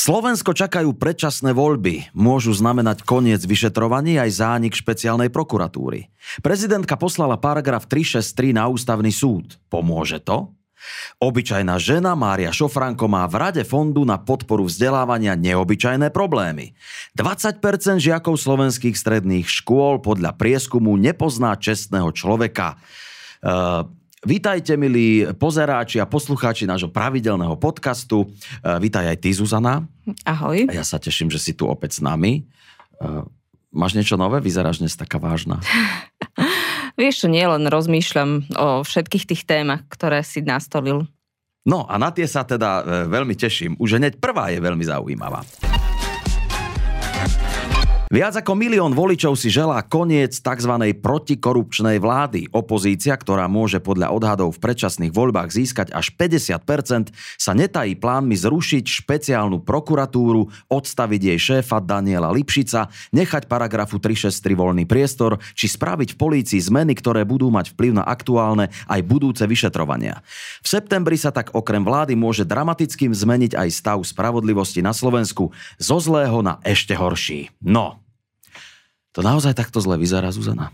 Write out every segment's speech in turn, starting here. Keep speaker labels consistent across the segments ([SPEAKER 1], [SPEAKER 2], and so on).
[SPEAKER 1] Slovensko čakajú predčasné voľby. Môžu znamenať koniec vyšetrovaní aj zánik špeciálnej prokuratúry. Prezidentka poslala paragraf 363 na ústavný súd. Pomôže to? Obyčajná žena Mária Šofranko má v rade fondu na podporu vzdelávania neobyčajné problémy. 20% žiakov slovenských stredných škôl podľa prieskumu nepozná čestného človeka. Uh, Vítajte, milí pozeráči a poslucháči nášho pravidelného podcastu. Vítaj aj ty, Zuzana.
[SPEAKER 2] Ahoj.
[SPEAKER 1] A ja sa teším, že si tu opäť s nami. Máš niečo nové? Vyzeráš dnes taká vážna.
[SPEAKER 2] Vieš čo, nie len rozmýšľam o všetkých tých témach, ktoré si nastolil.
[SPEAKER 1] No a na tie sa teda e, veľmi teším. Už hneď prvá je veľmi zaujímavá. Viac ako milión voličov si želá koniec tzv. protikorupčnej vlády. Opozícia, ktorá môže podľa odhadov v predčasných voľbách získať až 50%, sa netají plánmi zrušiť špeciálnu prokuratúru, odstaviť jej šéfa Daniela Lipšica, nechať paragrafu 363 voľný priestor, či spraviť v polícii zmeny, ktoré budú mať vplyv na aktuálne aj budúce vyšetrovania. V septembri sa tak okrem vlády môže dramatickým zmeniť aj stav spravodlivosti na Slovensku zo zlého na ešte horší. No, to naozaj takto zle vyzerá, Zuzana?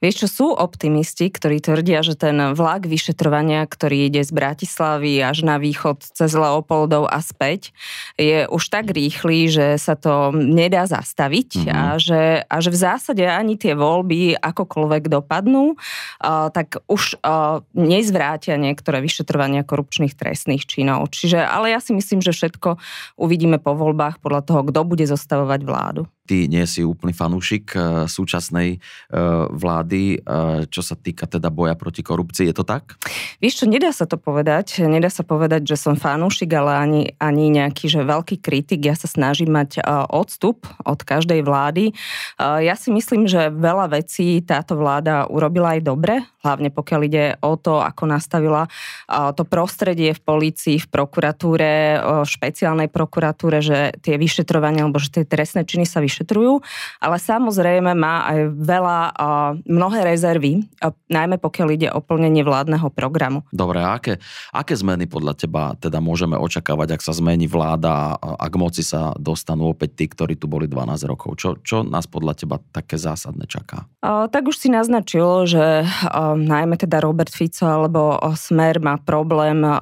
[SPEAKER 2] Vieš čo, sú optimisti, ktorí tvrdia, že ten vlak vyšetrovania, ktorý ide z Bratislavy až na východ cez Leopoldov a späť, je už tak rýchly, že sa to nedá zastaviť mm-hmm. a, že, a že v zásade ani tie voľby akokoľvek dopadnú, uh, tak už uh, nezvrátia niektoré vyšetrovania korupčných trestných činov. Čiže, ale ja si myslím, že všetko uvidíme po voľbách podľa toho, kto bude zostavovať vládu
[SPEAKER 1] ty nie si úplný fanúšik e, súčasnej e, vlády, e, čo sa týka teda boja proti korupcii. Je to tak?
[SPEAKER 2] Vieš čo, nedá sa to povedať. Nedá sa povedať, že som fanúšik, ale ani, ani nejaký že veľký kritik. Ja sa snažím mať odstup od každej vlády. Ja si myslím, že veľa vecí táto vláda urobila aj dobre, hlavne pokiaľ ide o to, ako nastavila to prostredie v polícii, v prokuratúre, v špeciálnej prokuratúre, že tie vyšetrovania, alebo že tie trestné činy sa vyšetrujú vyšetrujú, ale samozrejme má aj veľa, mnohé rezervy, najmä pokiaľ ide o plnenie vládneho programu.
[SPEAKER 1] Dobre, a aké, aké zmeny podľa teba teda môžeme očakávať, ak sa zmení vláda a k moci sa dostanú opäť tí, ktorí tu boli 12 rokov? Čo, čo nás podľa teba také zásadné čaká?
[SPEAKER 2] O, tak už si naznačil, že o, najmä teda Robert Fico alebo Smer má problém o,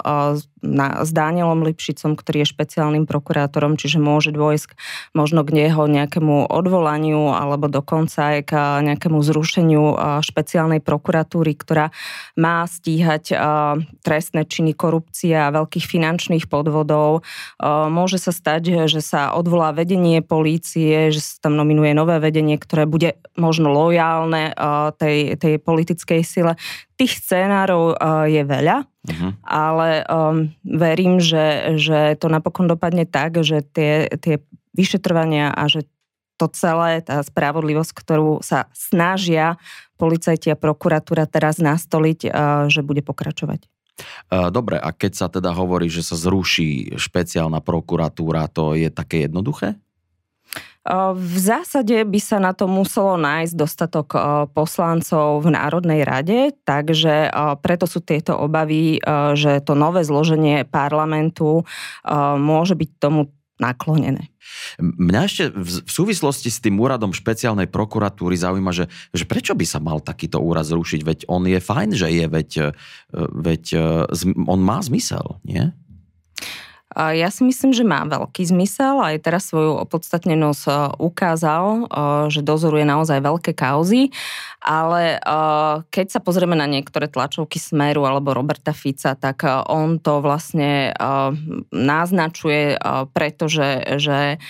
[SPEAKER 2] na, s Danielom Lipšicom, ktorý je špeciálnym prokurátorom, čiže môže dôjsť možno k neho nejakému odvolaniu alebo dokonca aj k nejakému zrušeniu špeciálnej prokuratúry, ktorá má stíhať trestné činy korupcie a veľkých finančných podvodov. Môže sa stať, že sa odvolá vedenie polície, že sa tam nominuje nové vedenie, ktoré bude možno lojálne tej, tej politickej sile. Tých scénárov je veľa Uh-huh. Ale um, verím, že, že to napokon dopadne tak, že tie, tie vyšetrovania a že to celé, tá spravodlivosť, ktorú sa snažia policajti a prokuratúra teraz nastoliť, uh, že bude pokračovať.
[SPEAKER 1] Uh, dobre, a keď sa teda hovorí, že sa zruší špeciálna prokuratúra, to je také jednoduché?
[SPEAKER 2] V zásade by sa na to muselo nájsť dostatok poslancov v Národnej rade, takže preto sú tieto obavy, že to nové zloženie parlamentu môže byť tomu naklonené.
[SPEAKER 1] Mňa ešte v súvislosti s tým úradom špeciálnej prokuratúry zaujíma, že, že prečo by sa mal takýto úrad zrušiť, veď on je fajn, že je, veď, veď on má zmysel, nie?
[SPEAKER 2] Ja si myslím, že má veľký zmysel. Aj teraz svoju opodstatnenosť e, ukázal, e, že dozoruje naozaj veľké kauzy. Ale e, keď sa pozrieme na niektoré tlačovky Smeru alebo Roberta Fica, tak on to vlastne naznačuje, pretože že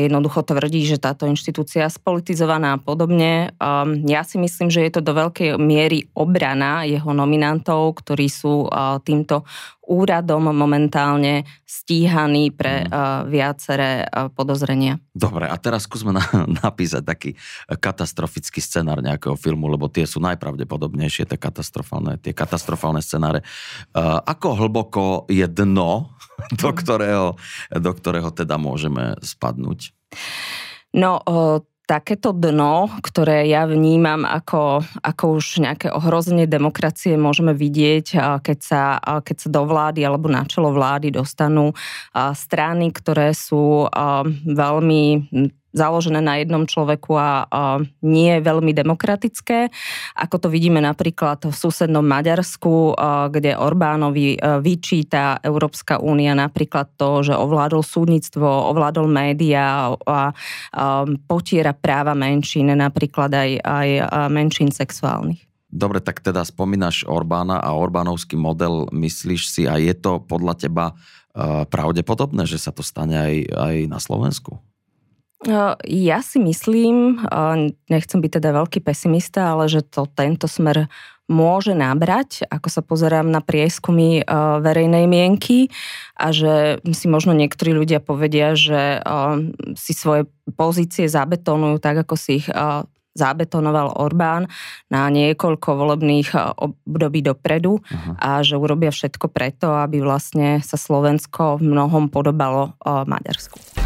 [SPEAKER 2] jednoducho tvrdí, že táto inštitúcia je spolitizovaná a podobne. Ja si myslím, že je to do veľkej miery obrana jeho nominantov, ktorí sú týmto úradom momentálne stíhaní pre mm. viaceré podozrenia.
[SPEAKER 1] Dobre, a teraz skúsme na, napísať taký katastrofický scenár nejakého filmu, lebo tie sú najpravdepodobnejšie, tie katastrofálne, tie katastrofálne scenáre. Ako hlboko je dno, do ktorého, do ktorého teda môžeme spadnúť?
[SPEAKER 2] No, takéto dno, ktoré ja vnímam ako, ako už nejaké ohrozenie demokracie, môžeme vidieť, keď sa, keď sa do vlády alebo na čelo vlády dostanú strany, ktoré sú veľmi založené na jednom človeku a, nie veľmi demokratické, ako to vidíme napríklad v susednom Maďarsku, kde Orbánovi a, vyčíta Európska únia napríklad to, že ovládol súdnictvo, ovládol médiá a, a potiera práva menšín, napríklad aj, aj menšín sexuálnych.
[SPEAKER 1] Dobre, tak teda spomínaš Orbána a Orbánovský model, myslíš si, a je to podľa teba pravdepodobné, že sa to stane aj, aj na Slovensku?
[SPEAKER 2] Ja si myslím, nechcem byť teda veľký pesimista, ale že to tento smer môže nabrať, ako sa pozerám na prieskumy verejnej mienky a že si možno niektorí ľudia povedia, že si svoje pozície zabetonujú tak, ako si ich zabetonoval Orbán na niekoľko volebných období dopredu uh-huh. a že urobia všetko preto, aby vlastne sa Slovensko v mnohom podobalo Maďarsku.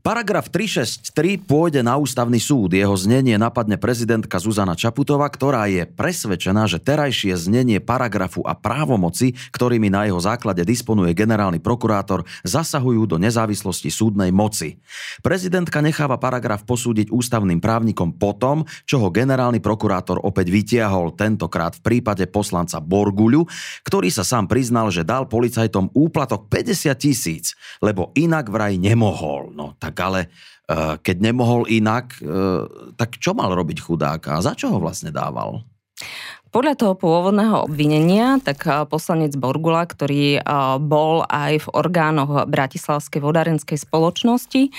[SPEAKER 1] Paragraf 363 pôjde na ústavný súd. Jeho znenie napadne prezidentka Zuzana Čaputová, ktorá je presvedčená, že terajšie znenie paragrafu a právomoci, ktorými na jeho základe disponuje generálny prokurátor, zasahujú do nezávislosti súdnej moci. Prezidentka necháva paragraf posúdiť ústavným právnikom potom, čo ho generálny prokurátor opäť vytiahol, tentokrát v prípade poslanca Borguľu, ktorý sa sám priznal, že dal policajtom úplatok 50 tisíc, lebo inak vraj nemohol. No tak tak ale eh, keď nemohol inak, eh, tak čo mal robiť chudák a za čo ho vlastne dával?
[SPEAKER 2] Podľa toho pôvodného obvinenia, tak eh, poslanec Borgula, ktorý bol aj v orgánoch Bratislavskej vodárenskej spoločnosti,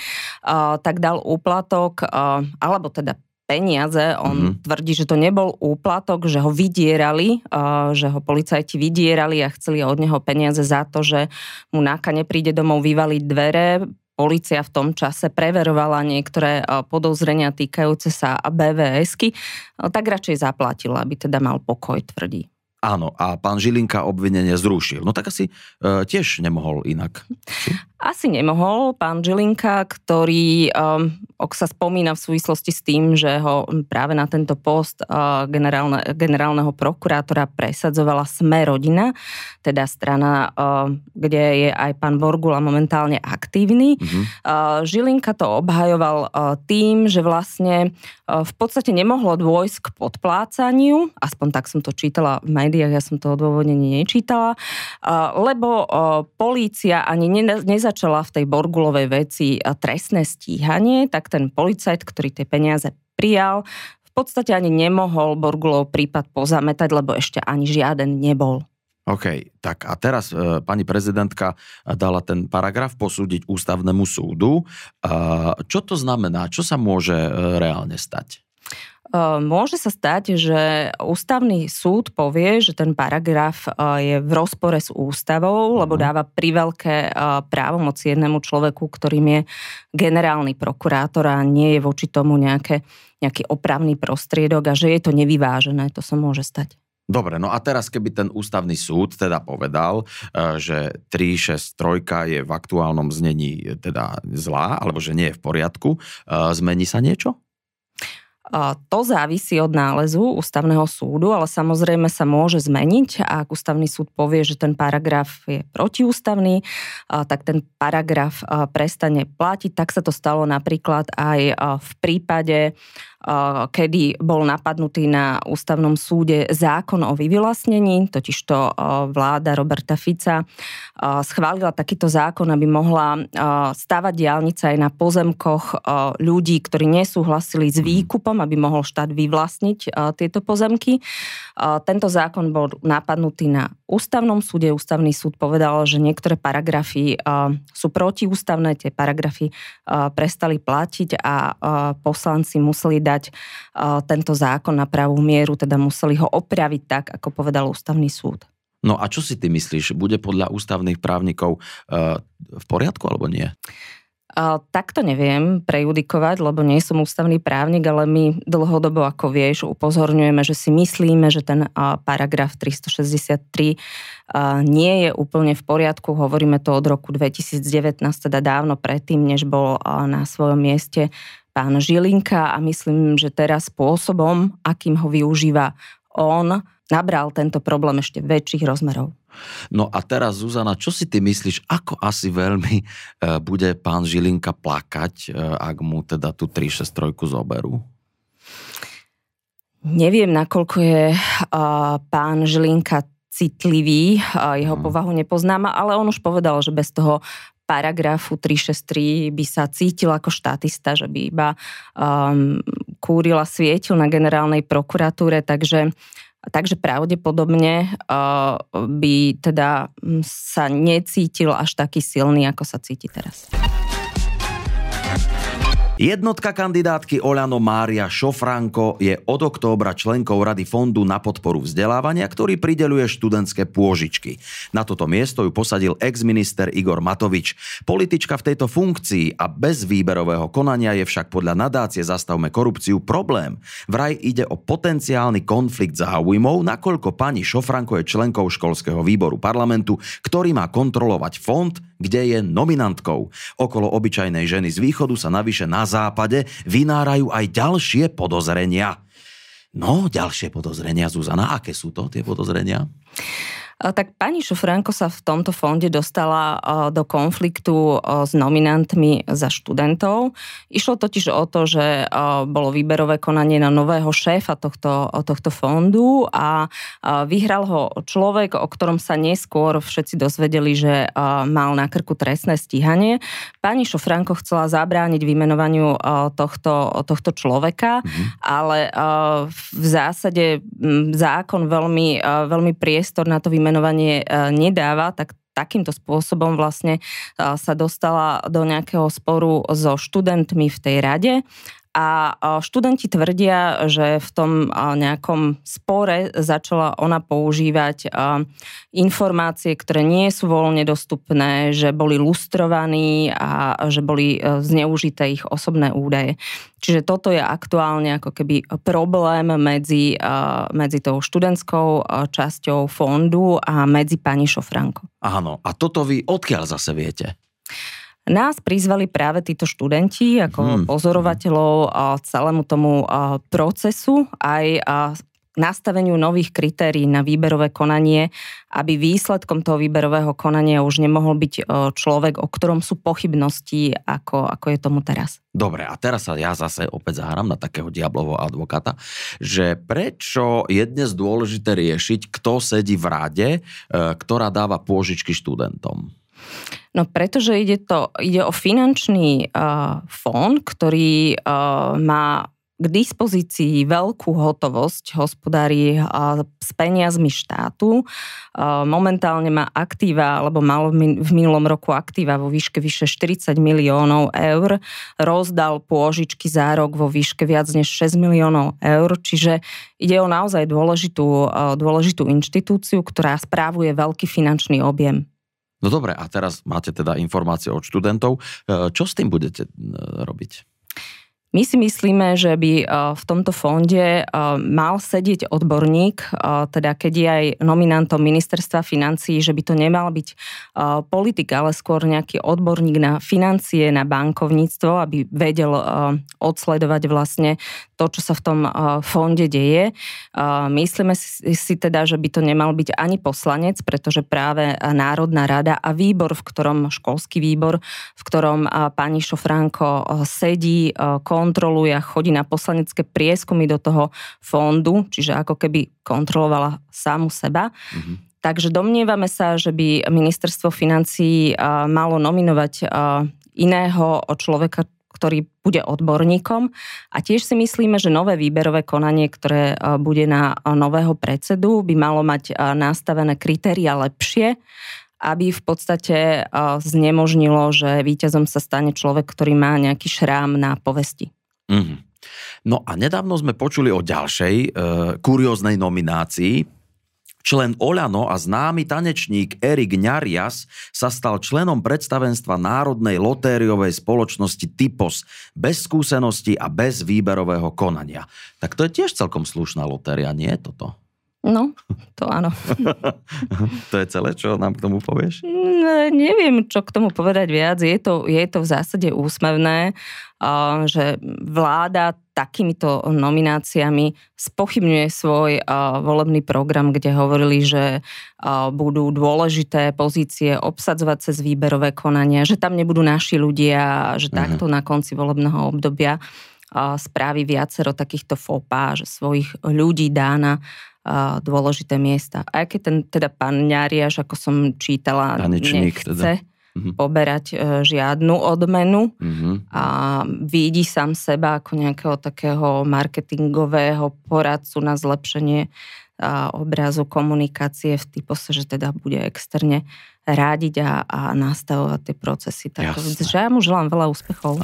[SPEAKER 2] tak dal úplatok, alebo teda peniaze. On mm-hmm. tvrdí, že to nebol úplatok, že ho vydierali, že ho policajti vydierali a chceli od neho peniaze za to, že mu náka nepríde domov vyvaliť dvere, Polícia v tom čase preverovala niektoré e, podozrenia týkajúce sa BVSky, e, tak radšej zaplatila, aby teda mal pokoj, tvrdí.
[SPEAKER 1] Áno, a pán Žilinka obvinenie zrušil. No tak asi e, tiež nemohol inak.
[SPEAKER 2] Asi nemohol. Pán Žilinka, ktorý um, ok sa spomína v súvislosti s tým, že ho práve na tento post uh, generálne, generálneho prokurátora presadzovala Sme rodina, teda strana, uh, kde je aj pán Borgula momentálne aktívny. Mm-hmm. Uh, Žilinka to obhajoval uh, tým, že vlastne uh, v podstate nemohlo dôjsť k podplácaniu, aspoň tak som to čítala v médiách, ja som to odôvodnenie nečítala, uh, lebo uh, polícia ani ne, neza nezačala v tej Borgulovej veci trestné stíhanie, tak ten policajt, ktorý tie peniaze prijal, v podstate ani nemohol Borgulov prípad pozametať, lebo ešte ani žiaden nebol.
[SPEAKER 1] OK, tak a teraz e, pani prezidentka dala ten paragraf posúdiť ústavnému súdu. E, čo to znamená? Čo sa môže e, reálne stať?
[SPEAKER 2] Môže sa stať, že ústavný súd povie, že ten paragraf je v rozpore s ústavou, lebo mhm. dáva priveľké právomoci jednému človeku, ktorým je generálny prokurátor a nie je voči tomu nejaké, nejaký opravný prostriedok a že je to nevyvážené, to sa môže stať.
[SPEAKER 1] Dobre, no a teraz keby ten ústavný súd teda povedal, že 363 je v aktuálnom znení teda zlá, alebo že nie je v poriadku, zmení sa niečo?
[SPEAKER 2] To závisí od nálezu ústavného súdu, ale samozrejme sa môže zmeniť. A ak ústavný súd povie, že ten paragraf je protiústavný, tak ten paragraf prestane platiť. Tak sa to stalo napríklad aj v prípade kedy bol napadnutý na ústavnom súde zákon o vyvlastnení, totižto vláda Roberta Fica schválila takýto zákon, aby mohla stavať diálnice aj na pozemkoch ľudí, ktorí nesúhlasili s výkupom, aby mohol štát vyvlastniť tieto pozemky. Tento zákon bol napadnutý na ústavnom súde. Ústavný súd povedal, že niektoré paragrafy sú protiústavné, tie paragrafy prestali platiť a poslanci museli dať tento zákon na pravú mieru, teda museli ho opraviť tak, ako povedal ústavný súd.
[SPEAKER 1] No a čo si ty myslíš? Bude podľa ústavných právnikov v poriadku alebo nie?
[SPEAKER 2] Tak to neviem prejudikovať, lebo nie som ústavný právnik, ale my dlhodobo, ako vieš, upozorňujeme, že si myslíme, že ten paragraf 363 nie je úplne v poriadku. Hovoríme to od roku 2019, teda dávno predtým, než bol na svojom mieste pán Žilinka a myslím, že teraz spôsobom, akým ho využíva on, nabral tento problém ešte väčších rozmerov.
[SPEAKER 1] No a teraz, Zuzana, čo si ty myslíš, ako asi veľmi e, bude pán Žilinka plakať, e, ak mu teda tú 363 zoberú?
[SPEAKER 2] Neviem, nakoľko je e, pán Žilinka citlivý, jeho hmm. povahu nepoznám, ale on už povedal, že bez toho paragrafu 363 by sa cítil ako štátista, že by iba um, kúril a svietil na generálnej prokuratúre, takže Takže pravdepodobne uh, by teda sa necítil až taký silný, ako sa cíti teraz.
[SPEAKER 1] Jednotka kandidátky Oľano Mária Šofranko je od októbra členkou Rady Fondu na podporu vzdelávania, ktorý prideluje študentské pôžičky. Na toto miesto ju posadil ex-minister Igor Matovič. Politička v tejto funkcii a bez výberového konania je však podľa nadácie Zastavme korupciu problém. Vraj ide o potenciálny konflikt záujmov, nakoľko pani Šofranko je členkou školského výboru parlamentu, ktorý má kontrolovať fond, kde je nominantkou. Okolo obyčajnej ženy z východu sa navyše na západe vynárajú aj ďalšie podozrenia. No, ďalšie podozrenia, Zuzana, aké sú to tie podozrenia?
[SPEAKER 2] Tak pani Šofránko sa v tomto fonde dostala do konfliktu s nominantmi za študentov. Išlo totiž o to, že bolo výberové konanie na nového šéfa tohto, tohto fondu a vyhral ho človek, o ktorom sa neskôr všetci dozvedeli, že mal na krku trestné stíhanie. Pani Šofránko chcela zabrániť vymenovaniu tohto, tohto človeka, mm-hmm. ale v zásade zákon veľmi, veľmi priestor na to vymenovanie menovanie e, nedáva, tak takýmto spôsobom vlastne e, sa dostala do nejakého sporu so študentmi v tej rade a študenti tvrdia, že v tom nejakom spore začala ona používať informácie, ktoré nie sú voľne dostupné, že boli lustrovaní a že boli e, zneužité ich osobné údaje. Čiže toto je aktuálne ako keby problém medzi, medzi tou študentskou časťou fondu a medzi pani Šofranko.
[SPEAKER 1] Áno, a toto vy odkiaľ zase viete?
[SPEAKER 2] Nás prizvali práve títo študenti ako hmm. pozorovateľov celému tomu procesu aj nastaveniu nových kritérií na výberové konanie, aby výsledkom toho výberového konania už nemohol byť človek, o ktorom sú pochybnosti, ako, ako je tomu teraz.
[SPEAKER 1] Dobre, a teraz sa ja zase opäť zahrám na takého diablovho advokáta, že prečo je dnes dôležité riešiť, kto sedí v rade, e, ktorá dáva pôžičky študentom?
[SPEAKER 2] No pretože ide, to, ide o finančný uh, fond, ktorý uh, má k dispozícii veľkú hotovosť, hospodári uh, s peniazmi štátu. Momentálne má aktíva, alebo mal v minulom roku aktíva vo výške vyše 40 miliónov eur. Rozdal pôžičky za rok vo výške viac než 6 miliónov eur, čiže ide o naozaj dôležitú, dôležitú inštitúciu, ktorá správuje veľký finančný objem.
[SPEAKER 1] No dobre, a teraz máte teda informácie od študentov. E, čo s tým budete e, robiť?
[SPEAKER 2] My si myslíme, že by e, v tomto fonde e, mal sedieť odborník, e, teda keď je aj nominantom ministerstva financí, že by to nemal byť politik, ale skôr nejaký odborník na financie, na bankovníctvo, aby vedel odsledovať vlastne to, čo sa v tom fonde deje. Myslíme si teda, že by to nemal byť ani poslanec, pretože práve Národná rada a výbor, v ktorom školský výbor, v ktorom pani Šofránko sedí, kontroluje a chodí na poslanecké prieskumy do toho fondu, čiže ako keby kontrolovala samu seba. Mm-hmm. Takže domnievame sa, že by ministerstvo financí malo nominovať iného človeka, ktorý bude odborníkom. A tiež si myslíme, že nové výberové konanie, ktoré bude na nového predsedu, by malo mať nastavené kritéria lepšie, aby v podstate znemožnilo, že víťazom sa stane človek, ktorý má nejaký šrám na povesti. Mm-hmm.
[SPEAKER 1] No a nedávno sme počuli o ďalšej e, kurióznej nominácii, Člen Oľano a známy tanečník Erik Ňarias sa stal členom predstavenstva Národnej lotériovej spoločnosti Typos bez skúsenosti a bez výberového konania. Tak to je tiež celkom slušná lotéria, nie je toto?
[SPEAKER 2] No, to áno.
[SPEAKER 1] to je celé, čo nám k tomu povieš?
[SPEAKER 2] Ne, neviem, čo k tomu povedať viac. Je to, je to v zásade úsmevné, že vláda takýmito nomináciami spochybňuje svoj volebný program, kde hovorili, že budú dôležité pozície obsadzovať cez výberové konania, že tam nebudú naši ľudia, že mhm. takto na konci volebného obdobia spraví viacero takýchto fópa, že svojich ľudí dá na dôležité miesta. Aj keď ten teda pán Ňariaš, ako som čítala, Tanečník, nechce teda. Poberať e, žiadnu odmenu mm-hmm. a vidí sám seba ako nejakého takého marketingového poradcu na zlepšenie obrazu komunikácie v typose, že teda bude externe rádiť a, a nastavovať tie procesy. Tak, že ja mu želám veľa úspechov.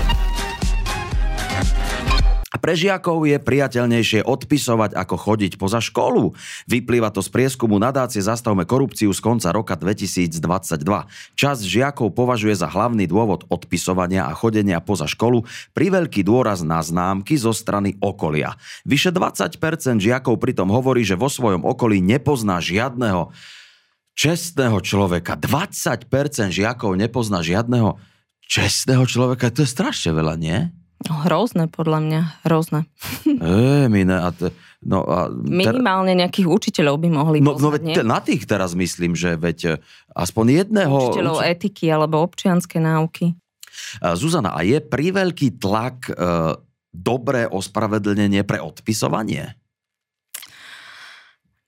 [SPEAKER 1] Pre žiakov je priateľnejšie odpisovať, ako chodiť poza školu. Vyplýva to z prieskumu nadácie Zastavme korupciu z konca roka 2022. Časť žiakov považuje za hlavný dôvod odpisovania a chodenia poza školu pri veľký dôraz na známky zo strany okolia. Vyše 20% žiakov pritom hovorí, že vo svojom okolí nepozná žiadneho čestného človeka. 20% žiakov nepozná žiadneho čestného človeka. To je strašne veľa, nie?
[SPEAKER 2] No, hrozné, podľa mňa, hrozné.
[SPEAKER 1] E, mine, a te, no, a
[SPEAKER 2] ter... Minimálne nejakých učiteľov by mohli
[SPEAKER 1] no,
[SPEAKER 2] poznať,
[SPEAKER 1] no, veď, na tých teraz myslím, že veď e, aspoň jedného...
[SPEAKER 2] Učiteľov uč... etiky alebo občianské náuky.
[SPEAKER 1] Zuzana, a je priveľký tlak e, dobré ospravedlnenie pre odpisovanie?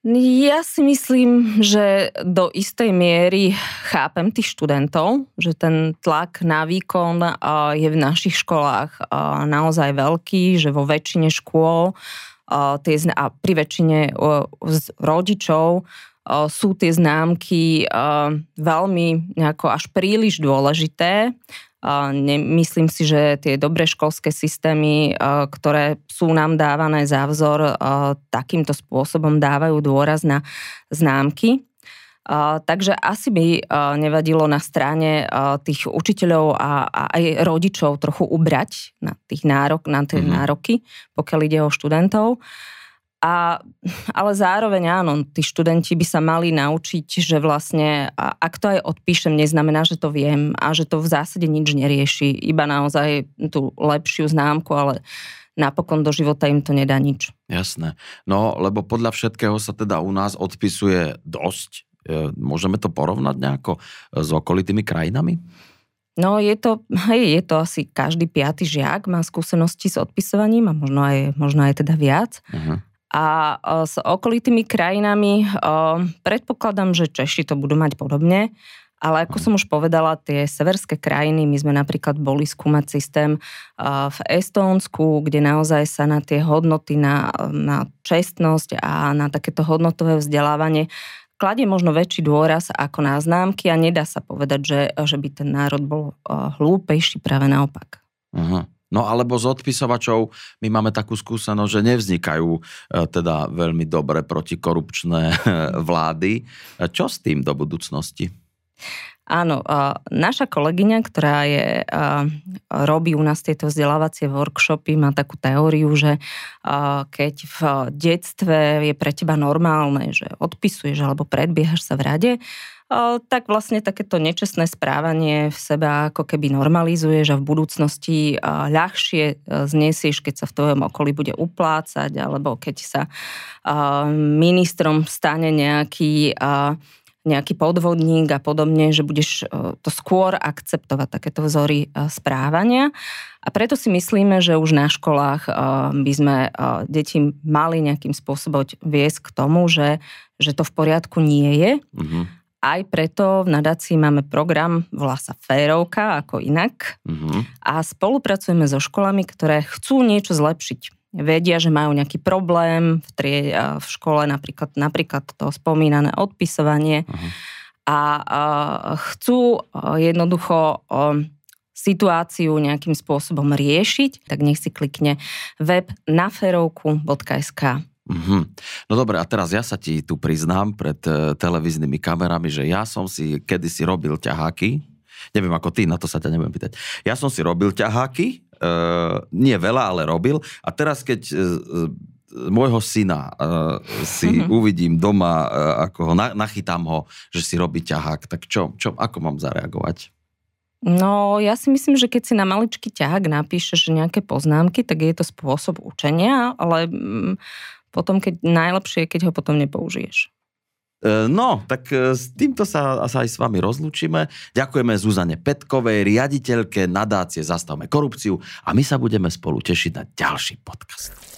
[SPEAKER 2] Ja si myslím, že do istej miery chápem tých študentov, že ten tlak na výkon je v našich školách naozaj veľký, že vo väčšine škôl a pri väčšine rodičov sú tie známky veľmi nejako až príliš dôležité Nemyslím si, že tie dobré školské systémy, ktoré sú nám dávané za vzor, takýmto spôsobom dávajú dôraz na známky. Takže asi by nevadilo na strane tých učiteľov a, aj rodičov trochu ubrať na, tých nárok, na tie mm-hmm. nároky, pokiaľ ide o študentov. A, ale zároveň áno, tí študenti by sa mali naučiť, že vlastne ak to aj odpíšem, neznamená, že to viem a že to v zásade nič nerieši, iba naozaj tú lepšiu známku, ale napokon do života im to nedá nič.
[SPEAKER 1] Jasné. No, lebo podľa všetkého sa teda u nás odpisuje dosť. E, môžeme to porovnať nejako s okolitými krajinami?
[SPEAKER 2] No je to, hej, je to asi každý piaty žiak má skúsenosti s odpisovaním a možno aj, možno aj teda viac. Uh-huh. A s okolitými krajinami predpokladám, že Češi to budú mať podobne. Ale ako som už povedala, tie severské krajiny, my sme napríklad boli skúmať systém v Estónsku, kde naozaj sa na tie hodnoty, na, na čestnosť a na takéto hodnotové vzdelávanie kladie možno väčší dôraz ako na známky a nedá sa povedať, že, že by ten národ bol hlúpejší, práve naopak.
[SPEAKER 1] Uh-huh. No alebo z odpisovačov my máme takú skúsenosť, že nevznikajú e, teda veľmi dobre protikorupčné e, vlády. E, čo s tým do budúcnosti?
[SPEAKER 2] Áno, naša kolegyňa, ktorá je, robí u nás tieto vzdelávacie workshopy, má takú teóriu, že keď v detstve je pre teba normálne, že odpisuješ alebo predbiehaš sa v rade, tak vlastne takéto nečestné správanie v sebe ako keby normalizuješ a v budúcnosti ľahšie e, znesieš, keď sa v tvojom okolí bude uplácať, alebo keď sa ministrom stane nejaký nejaký podvodník a podobne, že budeš e, to skôr akceptovať takéto vzory e, správania. A preto si myslíme, že už na školách by sme deti mali nejakým spôsobom viesť k tomu, že, že to v poriadku nie je. Mm-hmm aj preto v nadácii máme program, volá sa Férovka, ako inak. Uh-huh. A spolupracujeme so školami, ktoré chcú niečo zlepšiť. Vedia, že majú nejaký problém v, trie, v škole, napríklad, napríklad to spomínané odpisovanie. Uh-huh. A, a chcú jednoducho situáciu nejakým spôsobom riešiť, tak nech si klikne web na ferovku.sk
[SPEAKER 1] Mm-hmm. No dobre, a teraz ja sa ti tu priznám pred uh, televíznymi kamerami, že ja som si kedysi robil ťaháky, neviem ako ty, na to sa ťa nebudem pýtať. Ja som si robil ťaháky, uh, nie veľa, ale robil a teraz keď uh, môjho syna uh, si mm-hmm. uvidím doma, uh, ako ho na, nachytám ho, že si robí ťahák, tak čo, čo, ako mám zareagovať?
[SPEAKER 2] No, ja si myslím, že keď si na maličký ťahák napíšeš nejaké poznámky, tak je to spôsob učenia, ale mm, potom, keď najlepšie keď ho potom nepoužiješ.
[SPEAKER 1] E, no, tak e, s týmto sa, sa aj s vami rozlúčime. Ďakujeme Zuzane Petkovej, riaditeľke nadácie Zastavme korupciu a my sa budeme spolu tešiť na ďalší podcast.